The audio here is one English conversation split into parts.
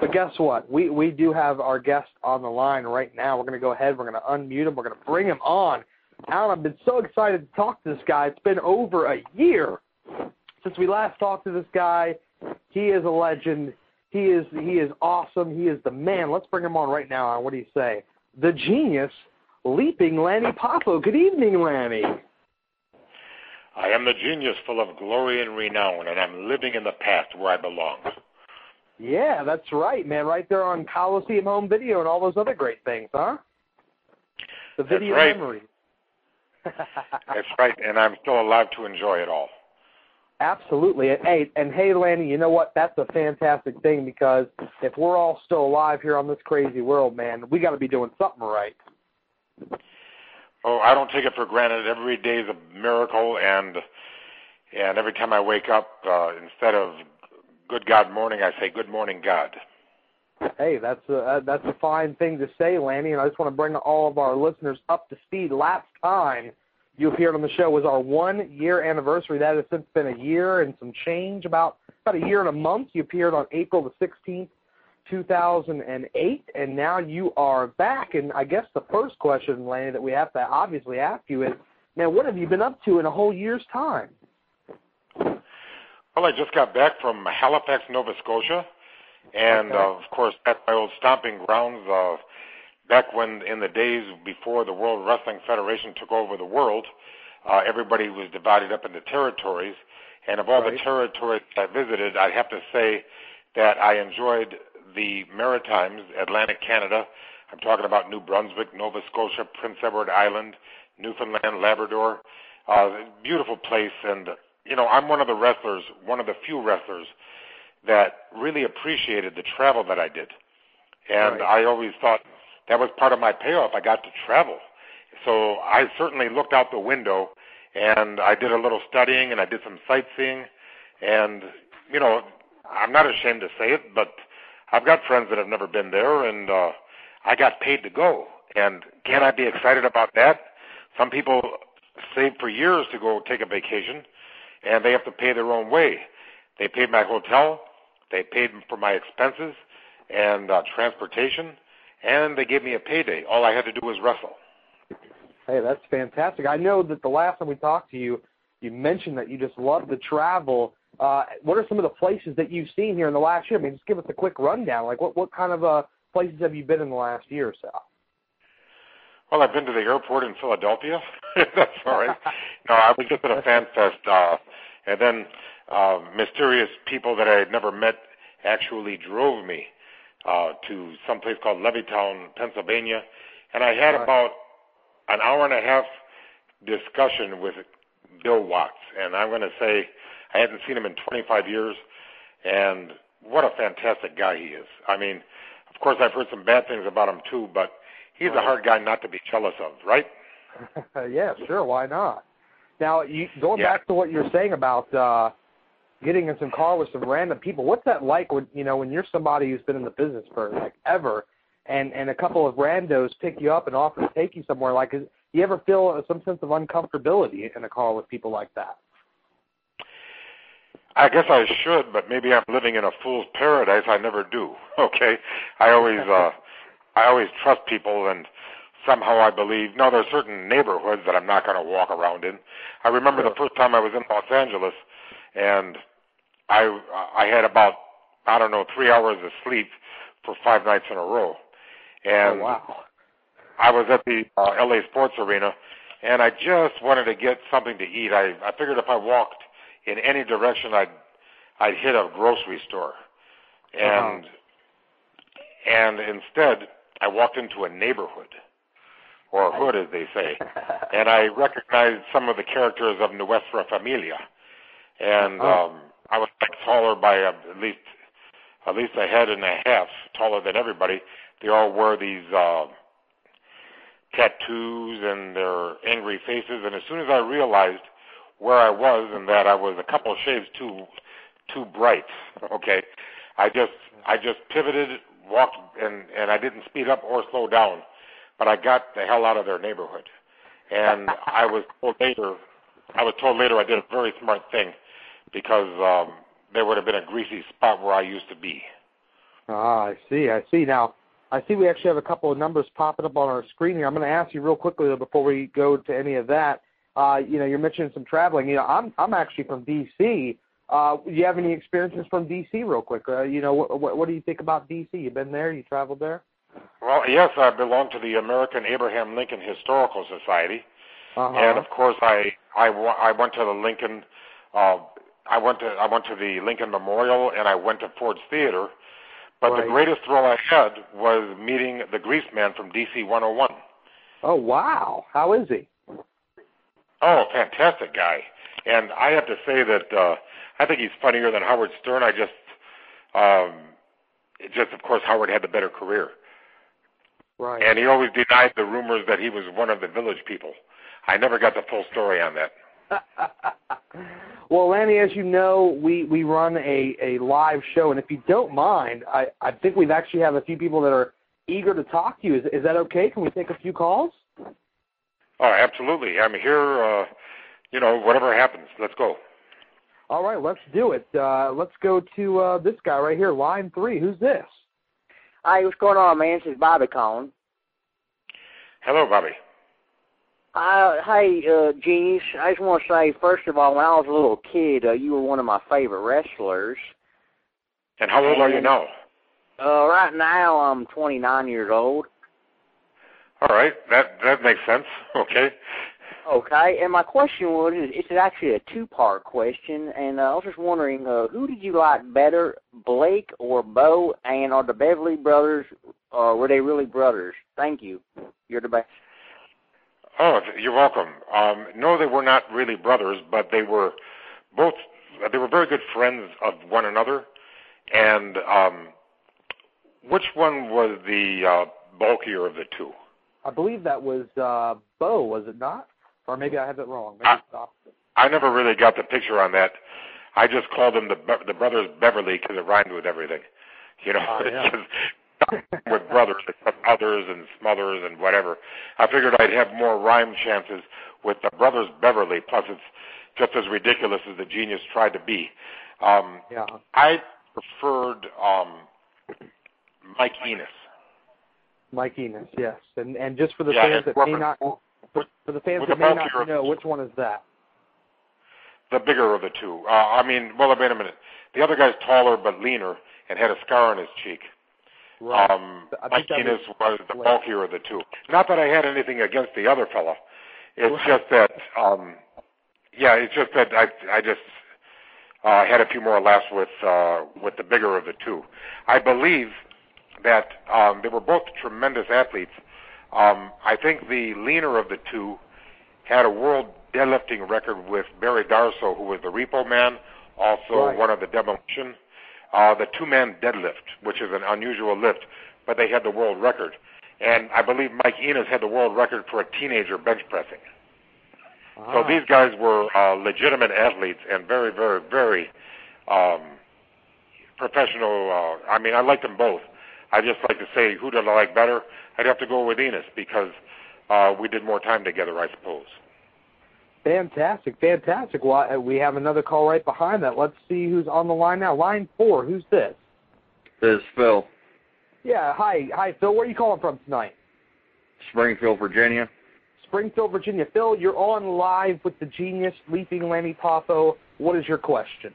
But guess what? We we do have our guest on the line right now. We're going to go ahead. We're going to unmute him. We're going to bring him on. Alan, I've been so excited to talk to this guy. It's been over a year since we last talked to this guy. He is a legend. He is he is awesome. He is the man. Let's bring him on right now. Alan. What do you say? The genius, leaping Lanny Poffo. Good evening, Lanny. I am the genius full of glory and renown, and I'm living in the past where I belong. Yeah, that's right, man. Right there on Coliseum Home Video and all those other great things, huh? The video that's right. memories. that's right, and I'm still alive to enjoy it all. Absolutely. And hey, and hey, Lanny, you know what? That's a fantastic thing because if we're all still alive here on this crazy world, man, we got to be doing something right. Oh, I don't take it for granted. Every day is a miracle, and and every time I wake up, uh, instead of "Good God morning," I say "Good morning, God." Hey, that's a uh, that's a fine thing to say, Lanny, and I just want to bring all of our listeners up to speed. Last time you appeared on the show was our one year anniversary. That has since been a year and some change, about about a year and a month. You appeared on April the sixteenth 2008, and now you are back. And I guess the first question, Lanny, that we have to obviously ask you is, now what have you been up to in a whole year's time? Well, I just got back from Halifax, Nova Scotia, and okay. uh, of course that's my old stomping grounds. Uh, back when, in the days before the World Wrestling Federation took over the world, uh, everybody was divided up into territories, and of all right. the territories I visited, I'd have to say that I enjoyed the Maritimes, Atlantic Canada. I'm talking about New Brunswick, Nova Scotia, Prince Edward Island, Newfoundland, Labrador. Uh, beautiful place, and you know, I'm one of the wrestlers, one of the few wrestlers that really appreciated the travel that I did, and right. I always thought that was part of my payoff. I got to travel, so I certainly looked out the window, and I did a little studying, and I did some sightseeing, and you know, I'm not ashamed to say it, but I've got friends that have never been there, and uh, I got paid to go. And can I be excited about that? Some people save for years to go take a vacation, and they have to pay their own way. They paid my hotel, they paid for my expenses and uh, transportation, and they gave me a payday. All I had to do was wrestle. Hey, that's fantastic. I know that the last time we talked to you, you mentioned that you just love to travel uh, what are some of the places that you've seen here in the last year? I mean, just give us a quick rundown. Like, what what kind of uh, places have you been in the last year or so? Well, I've been to the airport in Philadelphia. That's all right. no, I was just at a fan fest, uh, and then uh, mysterious people that I had never met actually drove me uh, to some place called Levittown, Pennsylvania, and I had about an hour and a half discussion with Bill Watts, and I'm going to say I hadn't seen him in 25 years, and what a fantastic guy he is. I mean, of course, I've heard some bad things about him too, but he's a hard guy not to be jealous of, right? yeah, sure. Why not? Now, you, going yeah. back to what you're saying about uh, getting in some car with some random people, what's that like when you know when you're somebody who's been in the business for like ever, and and a couple of randos pick you up and offer to take you somewhere? Like, is, you ever feel some sense of uncomfortability in a car with people like that? I guess I should, but maybe I'm living in a fool's paradise. I never do. Okay, I always, uh, I always trust people, and somehow I believe. No, there are certain neighborhoods that I'm not going to walk around in. I remember sure. the first time I was in Los Angeles, and I, I had about, I don't know, three hours of sleep for five nights in a row, and oh, wow. I was at the uh, LA Sports Arena, and I just wanted to get something to eat. I, I figured if I walked in any direction, I'd I'd hit a grocery store, and uh-huh. and instead I walked into a neighborhood, or a hood as they say, and I recognized some of the characters of Nuestra Familia, and uh-huh. um, I was like taller by uh, at least at least a head and a half taller than everybody. They all wore these uh, tattoos and their angry faces, and as soon as I realized where I was and that I was a couple of shades too too bright. Okay, I just I just pivoted, walked, and and I didn't speed up or slow down, but I got the hell out of their neighborhood. And I was told later, I was told later I did a very smart thing because um, there would have been a greasy spot where I used to be. Ah, I see. I see. Now, I see we actually have a couple of numbers popping up on our screen here. I'm going to ask you real quickly though, before we go to any of that. Uh, you know, you're mentioning some traveling. You know, I'm I'm actually from D.C. Uh, do you have any experiences from D.C. real quick? Uh, you know, what, what what do you think about D.C.? You've been there? You traveled there? Well, yes, I belong to the American Abraham Lincoln Historical Society, uh-huh. and of course, I I, I went to the Lincoln. Uh, I went to I went to the Lincoln Memorial, and I went to Ford's Theater. But right. the greatest thrill I had was meeting the Grease Man from DC 101. Oh wow! How is he? Oh, fantastic guy. And I have to say that uh, I think he's funnier than Howard Stern. I just, um, just of course, Howard had the better career. Right. And he always denied the rumors that he was one of the village people. I never got the full story on that. well, Lanny, as you know, we we run a a live show, and if you don't mind, I I think we've actually have a few people that are eager to talk to you. Is is that okay? Can we take a few calls? Oh, absolutely. I'm here. Uh, you know, whatever happens, let's go. All right, let's do it. Uh, let's go to uh, this guy right here, line three. Who's this? Hi, what's going on, man? This is Bobby calling. Hello, Bobby. Uh, hey, uh, Genius, I just want to say, first of all, when I was a little kid, uh, you were one of my favorite wrestlers. And how old and, are you now? Uh, right now, I'm 29 years old. All right, that that makes sense. Okay. Okay, and my question was, is it's actually a two-part question, and uh, I was just wondering, uh, who did you like better, Blake or Beau, and are the Beverly brothers, or uh, were they really brothers? Thank you. You're the best. Oh, you're welcome. Um, no, they were not really brothers, but they were both. They were very good friends of one another. And um, which one was the uh, bulkier of the two? I believe that was uh, Beau, was it not? Or maybe I have it wrong. Maybe I, I never really got the picture on that. I just called them the the brothers Beverly because it rhymed with everything. You know, uh, yeah. just with brothers, others and smothers and whatever. I figured I'd have more rhyme chances with the brothers Beverly. Plus, it's just as ridiculous as the genius tried to be. Um, yeah. I preferred um, Mike Enos. Mike Enos, yes, and and just for the yeah, fans that may not for, for the fans that may not know, which one is that? The bigger of the two. Uh, I mean, well, wait a minute. The other guy's taller but leaner and had a scar on his cheek. Right. Um, Mike Enos was, was the bulkier of the two. Not that I had anything against the other fella. It's right. just that, um, yeah, it's just that I I just uh, had a few more laughs with uh, with the bigger of the two. I believe that um, they were both tremendous athletes. Um, I think the leaner of the two had a world deadlifting record with Barry Darsow, who was the repo man, also right. one of the demolition. Uh, the two-man deadlift, which is an unusual lift, but they had the world record. And I believe Mike Enos had the world record for a teenager bench pressing. Ah. So these guys were uh, legitimate athletes and very, very, very um, professional. Uh, I mean, I liked them both. I just like to say who did I like better. I'd have to go with Enos because uh, we did more time together, I suppose. Fantastic, fantastic. Well, we have another call right behind that. Let's see who's on the line now. Line four. Who's this? This is Phil. Yeah. Hi, hi, Phil. Where are you calling from tonight? Springfield, Virginia. Springfield, Virginia. Phil, you're on live with the genius Leaping Lanny Poffo. What is your question?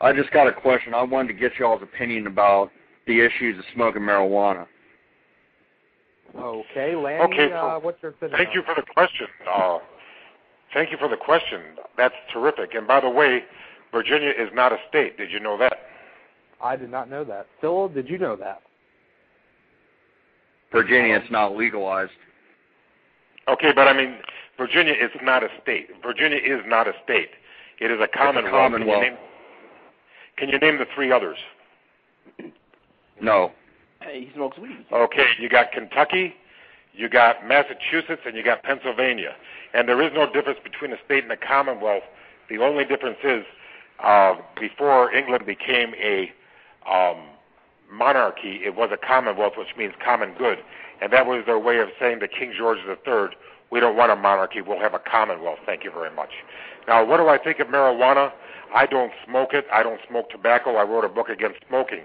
I just got a question. I wanted to get y'all's opinion about the issues of smoking marijuana. Okay, Lanny, okay, uh, what's your opinion? Thank you for the question. Uh, thank you for the question. That's terrific. And by the way, Virginia is not a state. Did you know that? I did not know that. Phil, did you know that? Virginia, it's not legalized. Okay, but I mean, Virginia is not a state. Virginia is not a state. It is a commonwealth. A commonwealth. Can, you name, can you name the three others? No. He smokes weed. Okay, you got Kentucky, you got Massachusetts, and you got Pennsylvania. And there is no difference between a state and a commonwealth. The only difference is uh, before England became a um, monarchy, it was a commonwealth, which means common good. And that was their way of saying to King George III, we don't want a monarchy, we'll have a commonwealth. Thank you very much. Now, what do I think of marijuana? I don't smoke it. I don't smoke tobacco. I wrote a book against smoking.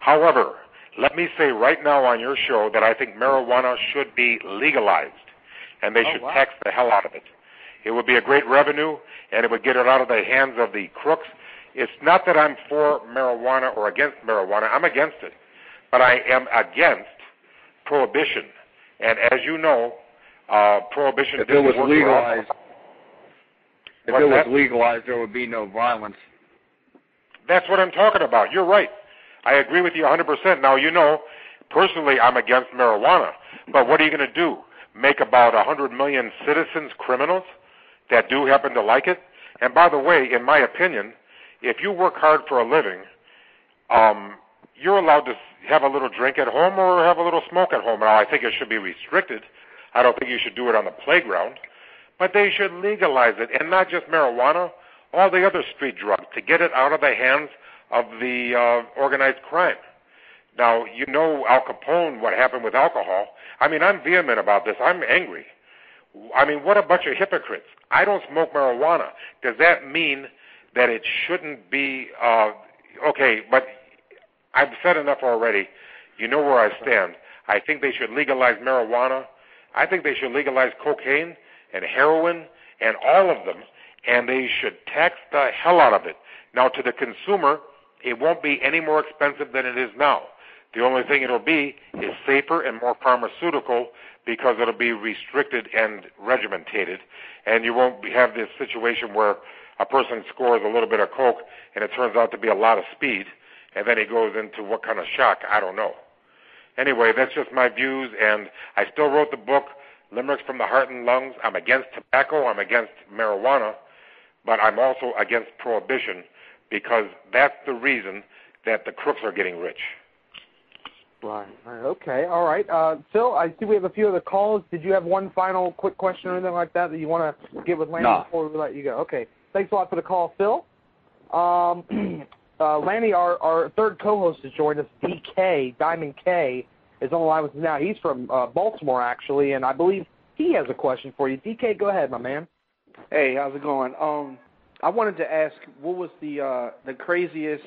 However, let me say right now on your show that I think marijuana should be legalized, and they Oh, should wow. tax the hell out of it. It would be a great revenue, and it would get it out of the hands of the crooks. It's not that I'm for marijuana or against marijuana. I'm against it, but I am against prohibition. And as you know, uh, prohibition If it didn't was work for legalized, if What's it was that? legalized, there would be no violence. That's what I'm talking about. You're right. I agree with you 100%. Now, you know, personally, I'm against marijuana. But what are you going to do? Make about 100 million citizens criminals that do happen to like it? And by the way, in my opinion, if you work hard for a living, um, you're allowed to have a little drink at home or have a little smoke at home. Now, I think it should be restricted. I don't think you should do it on the playground. But they should legalize it, and not just marijuana, all the other street drugs, to get it out of the hands of the uh, organized crime. Now, you know Al Capone, what happened with alcohol. I mean, I'm vehement about this. I'm angry. I mean, what a bunch of hypocrites. I don't smoke marijuana. Does that mean that it shouldn't be, uh, okay, but I've said enough already. You know where I stand. I think they should legalize marijuana. I think they should legalize cocaine and heroin and all of them, and they should tax the hell out of it. Now, to the consumer, it won't be any more expensive than it is now. The only thing it'll be is safer and more pharmaceutical because it'll be restricted and regimentated, and you won't have this situation where a person scores a little bit of coke and it turns out to be a lot of speed, and then he goes into what kind of shock, I don't know. Anyway, that's just my views, and I still wrote the book, Limericks from the Heart and Lungs. I'm against tobacco, I'm against marijuana, but I'm also against prohibition because that's the reason that the crooks are getting rich. Right. right. Okay. All right. Uh, Phil, I see we have a few other calls. Did you have one final quick question or anything like that that you want to get with Lanny No. before we let you go? Okay. Thanks a lot for the call, Phil. Um, uh, Lanny, our, our third co-host has joined us. DK Diamond K is on the line with us now. He's from uh, Baltimore actually, and I believe he has a question for you. DK, go ahead, my man. Hey, how's it going? Um, I wanted to ask, what was the uh, the craziest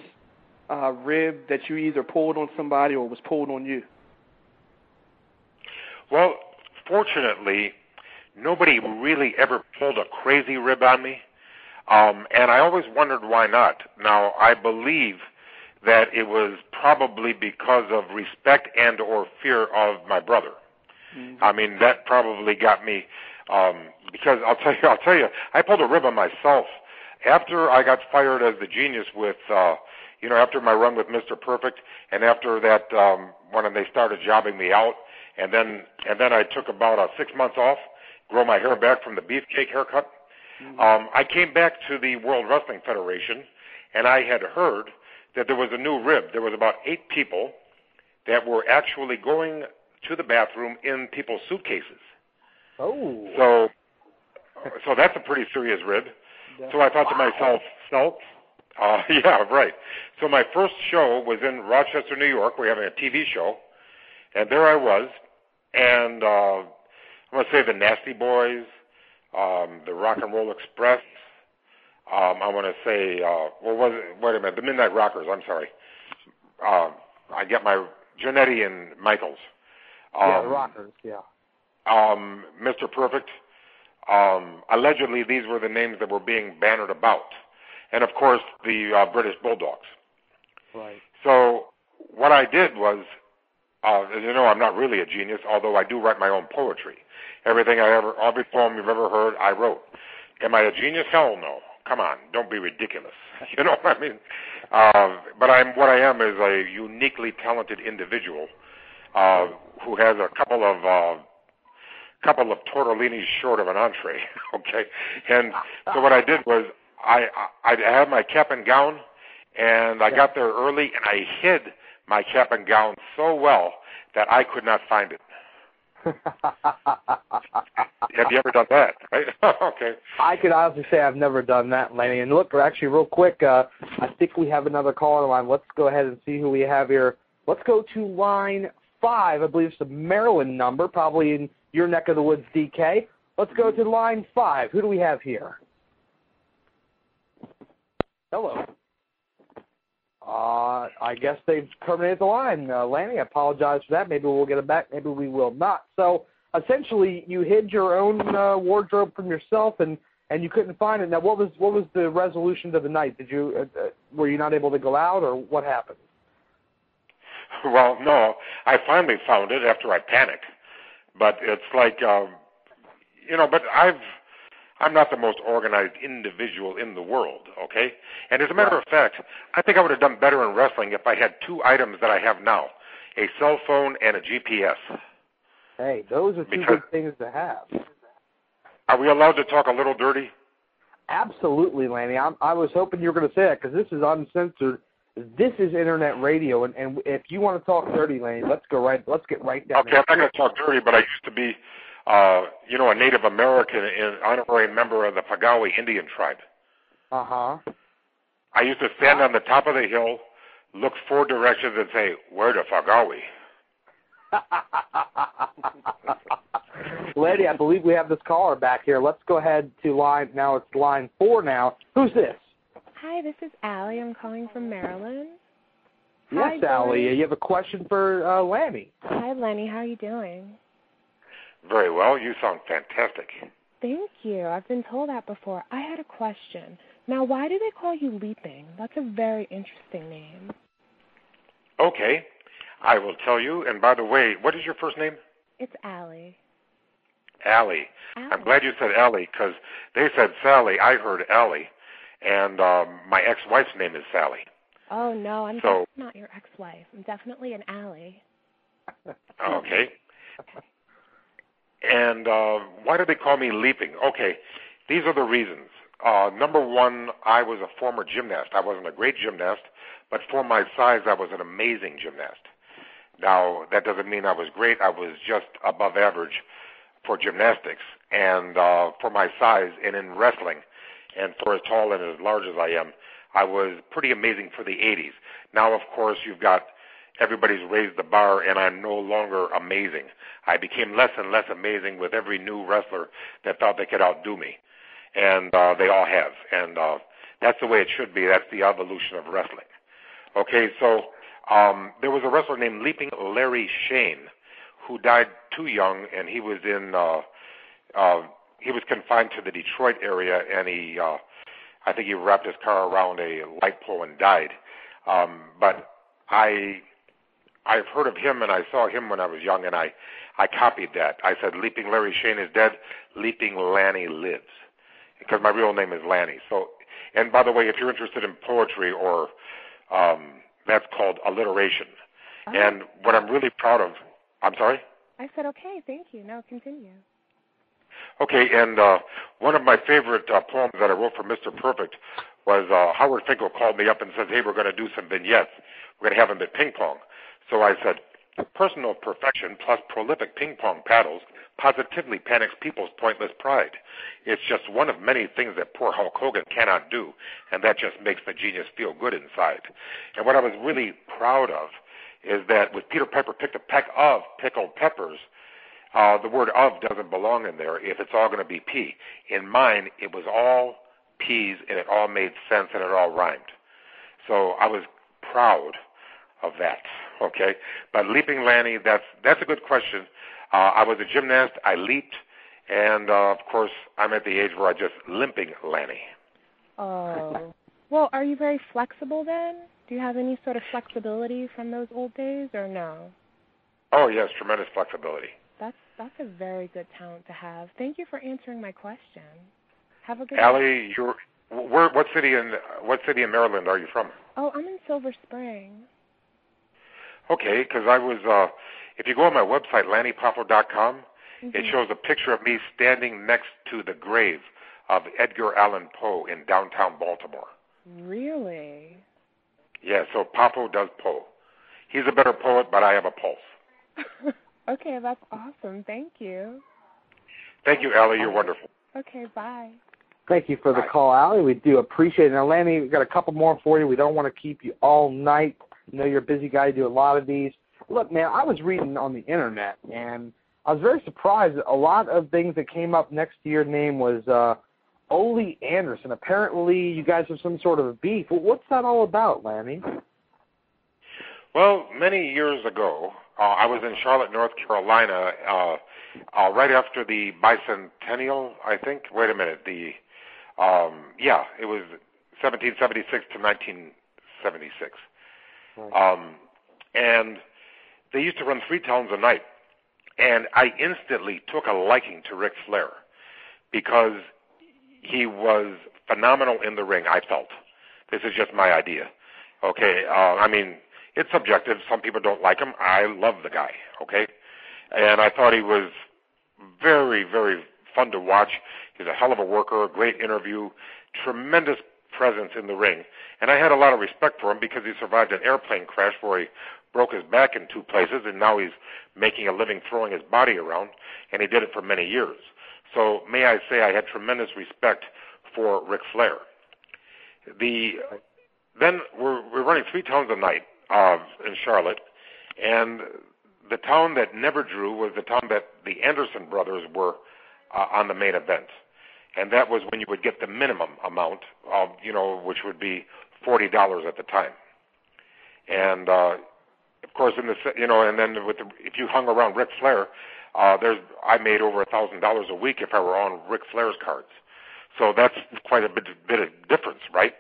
uh, rib that you either pulled on somebody or was pulled on you? Well, fortunately, nobody really ever pulled a crazy rib on me, um, and I always wondered why not. Now, I believe that it was probably because of respect and or fear of my brother. I mean, that probably got me um, because I'll tell you, I'll tell you, I pulled a rib on myself after I got fired as the genius with, uh, you know, after my run with Mr. Perfect, and after that um, when they started jobbing me out, and then and then I took about uh, six months off, grow my hair back from the beefcake haircut. Um, I came back to the World Wrestling Federation, and I had heard that there was a new rib. There was about eight people that were actually going to the bathroom in people's suitcases. Oh. So, so that's a pretty serious rib. So I thought to myself, so, uh, yeah, right. So my first show was in Rochester, New York. We're having a TV show, and there I was, and uh, I'm gonna say the Nasty Boys, um, the Rock and Roll Express. Um, I want to say, uh, what was it? Wait a minute, the Midnight Rockers. I'm sorry. Uh, I get my Jannetty and Michaels. Um, yeah, the Rockers. Yeah. um, Mr. Perfect. Um, allegedly, these were the names that were being bannered about, and of course, the uh, British Bulldogs. Right. So, what I did was, uh, as you know, I'm not really a genius, although I do write my own poetry. Everything I ever, every poem you've ever heard, I wrote. Am I a genius? Hell no. Come on, don't be ridiculous. You know what I mean? Uh, but I'm what I am is a uniquely talented individual uh, who has a couple of uh, couple of tortellinis short of an entree. okay, and so what I did was I I, I had my cap and gown, and I got there early, and I hid my cap and gown so well that I could not find it. Have you ever done that? Right? okay. I could honestly say I've never done that, Lanny. And look, actually, real quick, uh, I think we have another call on the line. Let's go ahead and see who we have here. Let's go to line five. I believe it's the Maryland number, probably in your neck of the woods, DK. Let's go to line five. Who do we have here? Hello. Uh, I guess they've terminated the line. Uh, Lanny, I apologize for that. Maybe we'll get it back. Maybe we will not. So essentially, you hid your own uh, wardrobe from yourself, and and you couldn't find it. Now, what was what was the resolution to the night? Did you uh, uh, were you not able to go out, or what happened? Well, no, I finally found it after I panicked. But it's like, um, you know, but I've I'm not the most organized individual in the world, okay? And as a matter of fact, I think I would have done better in wrestling if I had two items that I have now a cell phone and a GPS. Hey, those are two Because- good things to have. Are we allowed to talk a little dirty? Absolutely, Lanny. I'm, I was hoping you were going to say that because this is uncensored. This is internet radio, and, and if you want to talk dirty, Lanny, let's go right. Let's get right down. Okay, I'm not going to talk dirty, but I used to be, uh, you know, a Native American and honorary member of the Pagawi Indian tribe. Uh huh. I used to stand on the top of the hill, look four directions, and say, "Where to Fagawi?" Lady, I believe we have this caller back here. Let's go ahead to line. Now it's line four. Now, who's this? Hi, this is Allie. I'm calling from Maryland. Hi, Allie. Dory. You have a question for uh, Lanny. Hi, Lenny. How are you doing? Very well. You sound fantastic. Thank you. I've been told that before. I had a question. Now, why do they call you Leaping? That's a very interesting name. Okay, I will tell you. And by the way, what is your first name? It's Allie. Allie. Allie. I'm glad you said Allie because they said Sally. I heard Allie, and um, my ex-wife's name is Sally. Oh no, I'm So- not your ex-wife. I'm definitely an Allie. Okay. And uh, why do they call me leaping? Okay, these are the reasons. Uh, number one, I was a former gymnast. I wasn't a great gymnast, but for my size, I was an amazing gymnast. Now, that doesn't mean I was great. I was just above average for gymnastics and uh, for my size and in wrestling and for as tall and as large as I am, I was pretty amazing for the 80s. Now, of course, you've got everybody's raised the bar and I'm no longer amazing. I became less and less amazing with every new wrestler that thought they could outdo me. And uh, they all have. And uh, that's the way it should be. That's the evolution of wrestling. Okay, so um, there was a wrestler named Leaping Larry Shane who died too young, and he was in uh, uh, he was confined to the Detroit area, and he uh, I think he wrapped his car around a light pole and died. Um, but I I've heard of him, and I saw him when I was young, and I I copied that. I said, "Leaping Larry Shane is dead. Leaping Lanny lives," because my real name is Lanny. So, and by the way, if you're interested in poetry or um, that's called alliteration. Oh, And what I'm really proud of, I'm sorry. I said okay. Thank you. Now continue. Okay, and uh, one of my favorite uh, poems that I wrote for Mr. Perfect was uh, Howard Finkel called me up and says, "Hey, we're going to do some vignettes. We're going to have them at ping pong." So I said, "Personal perfection plus prolific ping pong paddles positively panics people's pointless pride. It's just one of many things that poor Hulk Hogan cannot do, and that just makes the genius feel good inside." And what I was really proud of is that with Peter Piper picked a peck of pickled peppers, uh, the word of doesn't belong in there if it's all going to be P. In mine, it was all P's and it all made sense and it all rhymed. So I was proud of that. Okay, but leaping Lanny, that's that's a good question. Uh, I was a gymnast. I leaped, and uh, of course, I'm at the age where I just limping Lanny. Oh. Well, are you very flexible then? Do you have any sort of flexibility from those old days, or no? Oh yes, tremendous flexibility. That's that's a very good talent to have. Thank you for answering my question. Have a good Allie, you're where? What city in what city in Maryland are you from? Oh, I'm in Silver Spring. Okay, because I was. Uh, if you go on my website, LannyPoffo.com, it Mhm. shows a picture of me standing next to the grave of Edgar Allan Poe in downtown Baltimore. Really? Yeah, so Poffo does Poe. He's a better poet, but I have a pulse. okay, that's awesome. Thank you. Thank you, Allie. You're wonderful. Okay, bye. Thank you for the Right. call, Allie. We do appreciate it. Now, Lanny, we've got a couple more for you. We don't want to keep you all night. I know you're a busy guy. You do a lot of these. Look, man, I was reading on the internet, and I was very surprised. that A lot of things that came up next to your name was uh, Ole Anderson. Apparently, you guys have some sort of a beef. Well, what's that all about, Lanny? Well, many years ago, uh, I was in Charlotte, North Carolina, uh, uh, right after the bicentennial, I think. Wait a minute, the um, yeah, it was 1776 to 1976, Right. um, and they used to run three towns a night, and I instantly took a liking to Ric Flair because he was phenomenal in the ring. I felt this is just my idea. Okay, uh, I mean it's subjective. Some people don't like him. I love the guy. Okay, and I thought he was very, very fun to watch. He's a hell of a worker, a great interview, tremendous presence in the ring, and I had a lot of respect for him because he survived an airplane crash where he broke his back in two places, and now he's making a living throwing his body around, and he did it for many years. So may I say I had tremendous respect for Ric Flair. The then we're we're running three towns a night uh, in Charlotte, and the town that never drew was the town that the Anderson brothers were uh, on the main event, and that was when you would get the minimum amount of you know which would be forty dollars at the time, and uh, of course in the you know and then with the, if you hung around Ric Flair, uh, there's I made over a thousand dollars a week if I were on Ric Flair's cards, so that's quite a bit bit of difference, right?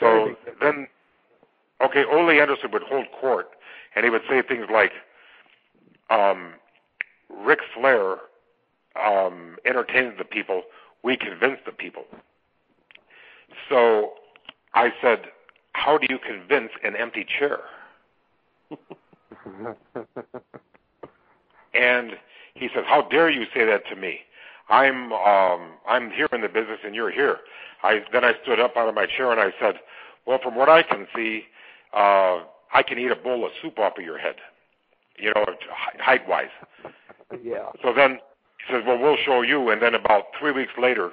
Very So then, okay, Ole Anderson would hold court, and he would say things like, um, "Ric Flair um, entertains the people. We convince the people." So I said, "How do you convince an empty chair?" And he said, "How dare you say that to me? I'm um, I'm here in the business, and you're here." I then I stood up out of my chair and I said, "Well, from what I can see, uh, I can eat a bowl of soup off of your head, you know, height wise." yeah. So then he says, "Well, we'll show you." And then about three weeks later,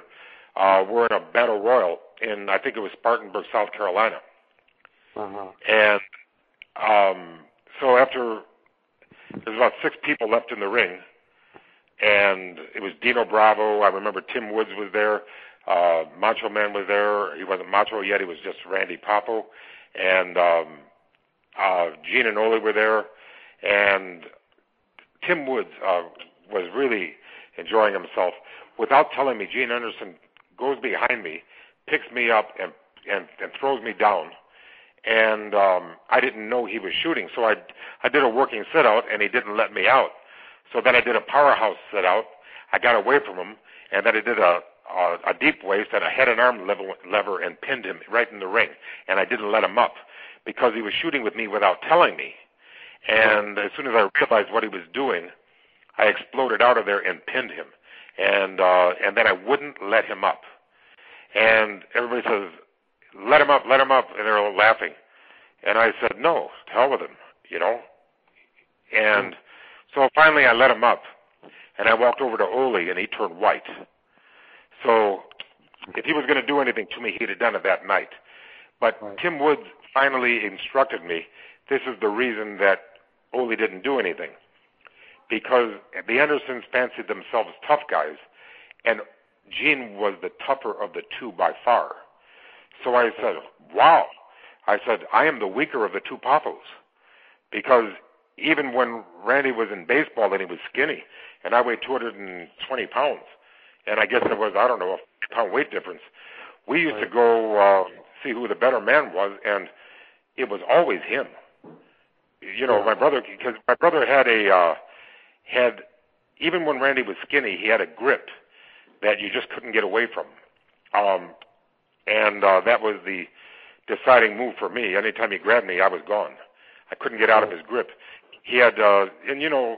uh, we're in a battle royal in I think it was Spartanburg, South Carolina. Uh-huh. And um, so after there's about six people left in the ring, and it was Dino Bravo. I remember Tim Woods was there. Uh, Macho Man was there. He wasn't Macho yet. He was just Randy Poffo, and um, uh, Gene and Ole were there, and Tim Woods uh, was really enjoying himself. Without telling me, Gene Anderson goes behind me, picks me up, and and, and throws me down and um, I didn't know he was shooting. So I I did a working sit out, and he didn't let me out. So then I did a powerhouse sit out. I got away from him, and then I did a a, a deep waist and a head and arm level, lever and pinned him right in the ring. And I didn't let him up because he was shooting with me without telling me. And as soon as I realized what he was doing, I exploded out of there and pinned him. And uh, and then I wouldn't let him up. And everybody says, let him up, let him up, and they're all laughing. And I said, no, to hell with him, you know. And so finally I let him up, and I walked over to Ole, and he turned white. So if he was going to do anything to me, he'd have done it that night. But Right. Tim Woods finally instructed me, this is the reason that Ole didn't do anything. Because the Andersons fancied themselves tough guys, and Gene was the tougher of the two by far. So I said, wow. I said, I am the weaker of the two Poffos. Because even when Randy was in baseball and he was skinny, and I weighed 220 pounds, and I guess there was, I don't know, a pound weight difference, we used to go uh, see who the better man was, and it was always him. You know, my brother, because my brother had a, uh, had, even when Randy was skinny, he had a grip that you just couldn't get away from. Um, and uh, that was the deciding move for me. Anytime he grabbed me, I was gone. I couldn't get out of his grip. He had, uh, and you know,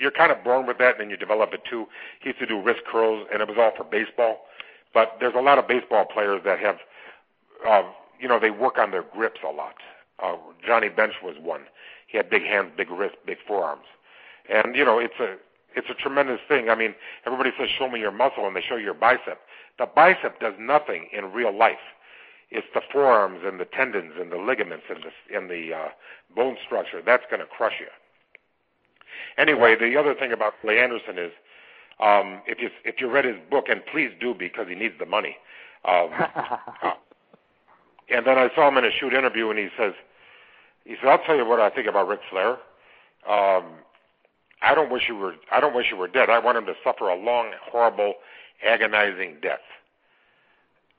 you're kind of born with that, and then you develop it too. He used to do wrist curls, and it was all for baseball. But there's a lot of baseball players that have, uh, you know, they work on their grips a lot. Uh, Johnny Bench was one. He had big hands, big wrists, big forearms, and you know, it's a it's a tremendous thing. I mean, everybody says, "Show me your muscle," and they show you your bicep. The bicep does nothing in real life. It's the forearms and the tendons and the ligaments and the and the uh, bone structure that's going to crush you. Anyway, the other thing about Clay Anderson is, um, if you if you read his book, and please do because he needs the money. Um, uh, and then I saw him in a shoot interview, and he says, He said, "I'll tell you what I think about Ric Flair. Um, I don't wish you were. I don't wish you were dead. I want him to suffer a long, horrible, agonizing death."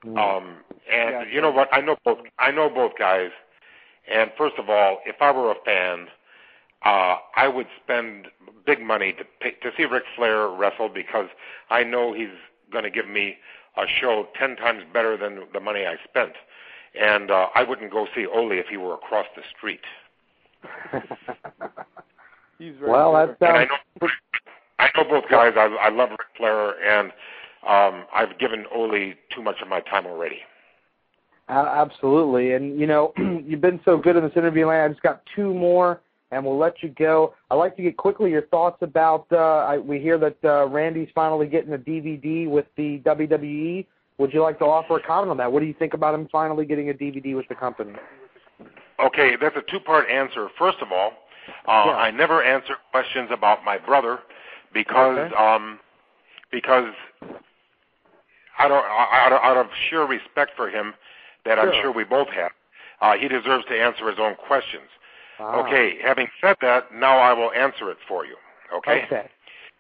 Mm. Um, and Yeah, you know what? I know both. I know both guys. And first of all, if I were a fan, uh, I would spend big money to pay, to see Ric Flair wrestle because I know he's going to give me a show ten times better than the money I spent. And uh, I wouldn't go see Ole if he were across the street. He's very well, clever. that And I sounds know, I know both guys. I, I love Ric Flair, and um, I've given Ole too much of my time already. A- Absolutely. And, you know, you've been so good in this interview, Land. I just got two more, and we'll let you go. I'd like to get quickly your thoughts about, uh, I, we hear that uh, Randy's finally getting a DVD with the WWE. Would you like to offer a comment on that? What do you think about him finally getting a DVD with the company? Okay, that's a two-part answer. First of all, uh, Yeah. I never answer questions about my brother because Okay. um, because out of, out of out of sheer respect for him that I'm Sure. sure we both have, uh, he deserves to answer his own questions. Ah, Okay, having said that, now I will answer it for you. Okay. Okay.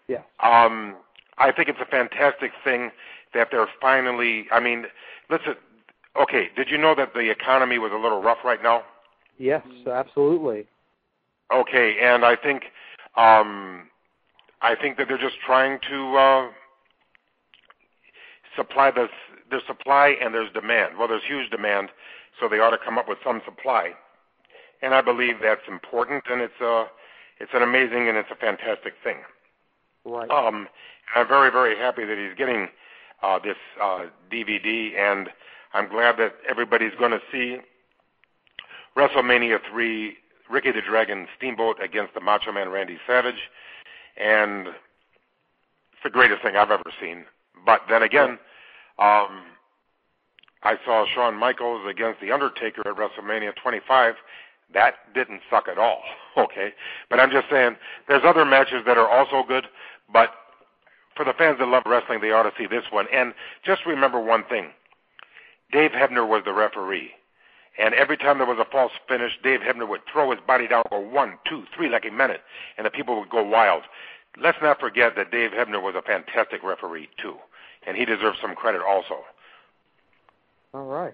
Yeah. Um, I think it's a fantastic thing that they're finally. I mean, listen. Okay, did you know that the economy was a little rough right now? Yes, absolutely. Okay, and I think um, I think that they're just trying to uh, supply the there's supply and there's demand. Well, there's huge demand, so they ought to come up with some supply, and I believe that's important, and it's a it's an amazing and it's a fantastic thing. Right. Um, I'm very very happy that he's getting uh, this uh, DVD, and I'm glad that everybody's going to see WrestleMania three Ricky the Dragon Steamboat against the Macho Man Randy Savage, and it's the greatest thing I've ever seen. But then again, um, I saw Shawn Michaels against The Undertaker at WrestleMania 25. That didn't suck at all, okay? But I'm just saying, there's other matches that are also good, but for the fans that love wrestling, they ought to see this one. And just remember one thing Dave Hebner was the referee. And every time there was a false finish, Dave Hebner would throw his body down, go one, two, three, like a minute, and the people would go wild. Let's not forget that Dave Hebner was a fantastic referee too, and he deserves some credit also. All right.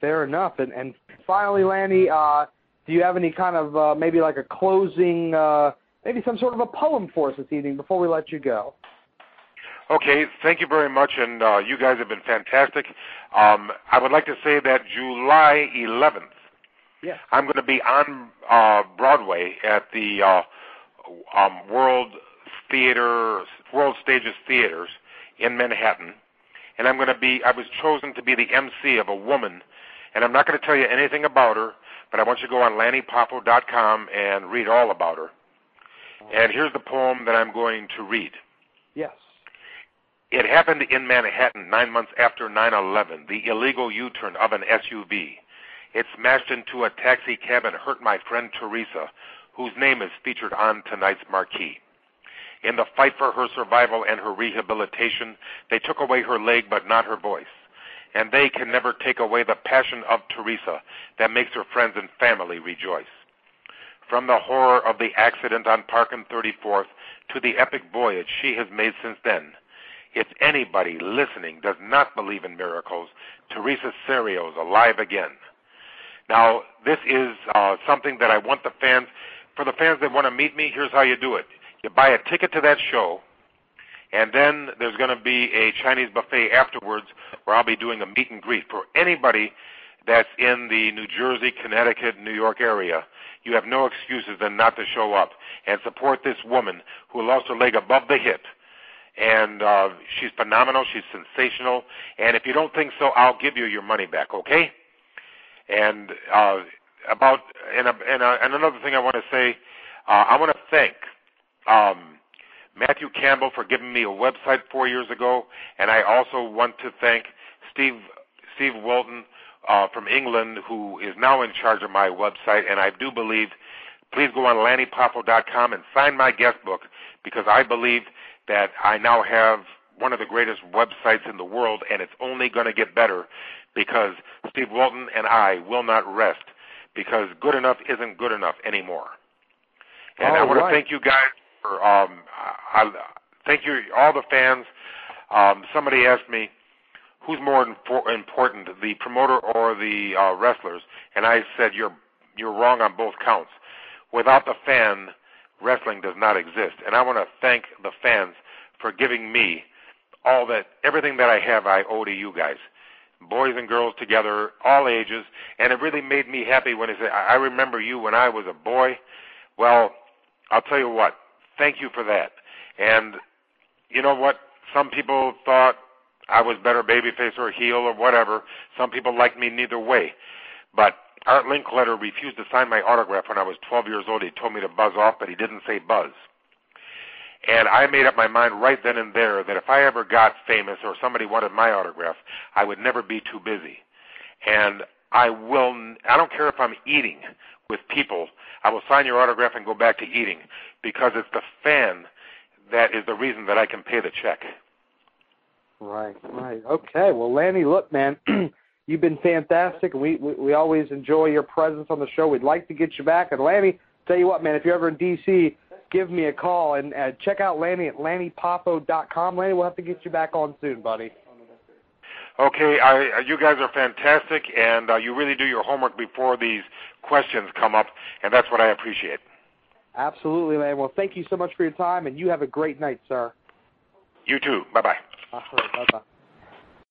Fair enough. And and finally, Lanny, uh, do you have any kind of uh, maybe like a closing, uh, maybe some sort of a poem for us this evening before we let you go? Okay, thank you very much, and uh, you guys have been fantastic. Um, I would like to say that July 11th, Yes. I'm going to be on uh, Broadway at the uh, um, World Theater, World Stages Theaters in Manhattan, and I'm going to be. I was chosen to be the MC of a woman, and I'm not going to tell you anything about her, but I want you to go on LannyPoffo.com and read all about her. And here's the poem that I'm going to read. Yes. It happened in Manhattan nine months after 9-11, the illegal U-turn of an SUV. It smashed into a taxi cab and hurt my friend Teresa, whose name is featured on tonight's marquee. In the fight for her survival and her rehabilitation, they took away her leg but not her voice. And they can never take away the passion of Teresa that makes her friends and family rejoice. From the horror of the accident on Park and 34th to the epic voyage she has made since then, if anybody listening does not believe in miracles, Teresa Serio's alive again. Now, this is uh, something that I want the fans, for the fans that want to meet me, here's how you do it. You buy a ticket to that show, and then there's going to be a Chinese buffet afterwards where I'll be doing a meet and greet for anybody that's in the New Jersey, Connecticut, New York area. You have no excuses then not to show up and support this woman who lost her leg above the hip and uh, she's phenomenal. She's sensational. And if you don't think so, I'll give you your money back. Okay? And uh, about and and, uh, and another thing I want to say, uh, I want to thank um, Matthew Campbell for giving me a website four years ago, and I also want to thank Steve Steve Walton uh, from England, who is now in charge of my website. And I do believe, please go on LannyPoffo.com and sign my guest book because I believe that I now have one of the greatest websites in the world, and it's only going to get better because Steve Walton and I will not rest because good enough isn't good enough anymore. And All I want right. to thank you guys um, I, I thank you all the fans. Um, somebody asked me who's more infor- important, the promoter or the uh, wrestlers, and I said you're you're wrong on both counts. Without the fan, wrestling does not exist. And I want to thank the fans for giving me all that everything that I have I owe to you guys. Boys and girls together, all ages, and it really made me happy when they said, I remember you when I was a boy. Well, I'll tell you what, thank you for that. And you know what? Some people thought I was better babyface or heel or whatever. Some people liked me neither way. But Art Linkletter refused to sign my autograph when I was 12 years old. He told me to buzz off, but he didn't say buzz. And I made up my mind right then and there that if I ever got famous or somebody wanted my autograph, I would never be too busy. And I will, I don't care if I'm eating with people, I will sign your autograph and go back to eating because it's the fan that is the reason that I can pay the check. Right, right. Okay. Well, Lanny, look, man, you've been fantastic, we, we we always enjoy your presence on the show. We'd like to get you back. And Lanny, tell you what, man, if you're ever in D.C., give me a call and uh, check out Lanny at LannyPoffo.com. Lanny, we'll have to get you back on soon, buddy. Okay, I, you guys are fantastic, and uh, you really do your homework before these questions come up, and that's what I appreciate. Absolutely, man. Well, thank you so much for your time, and you have a great night, sir. You too. Bye bye. All right, bye-bye.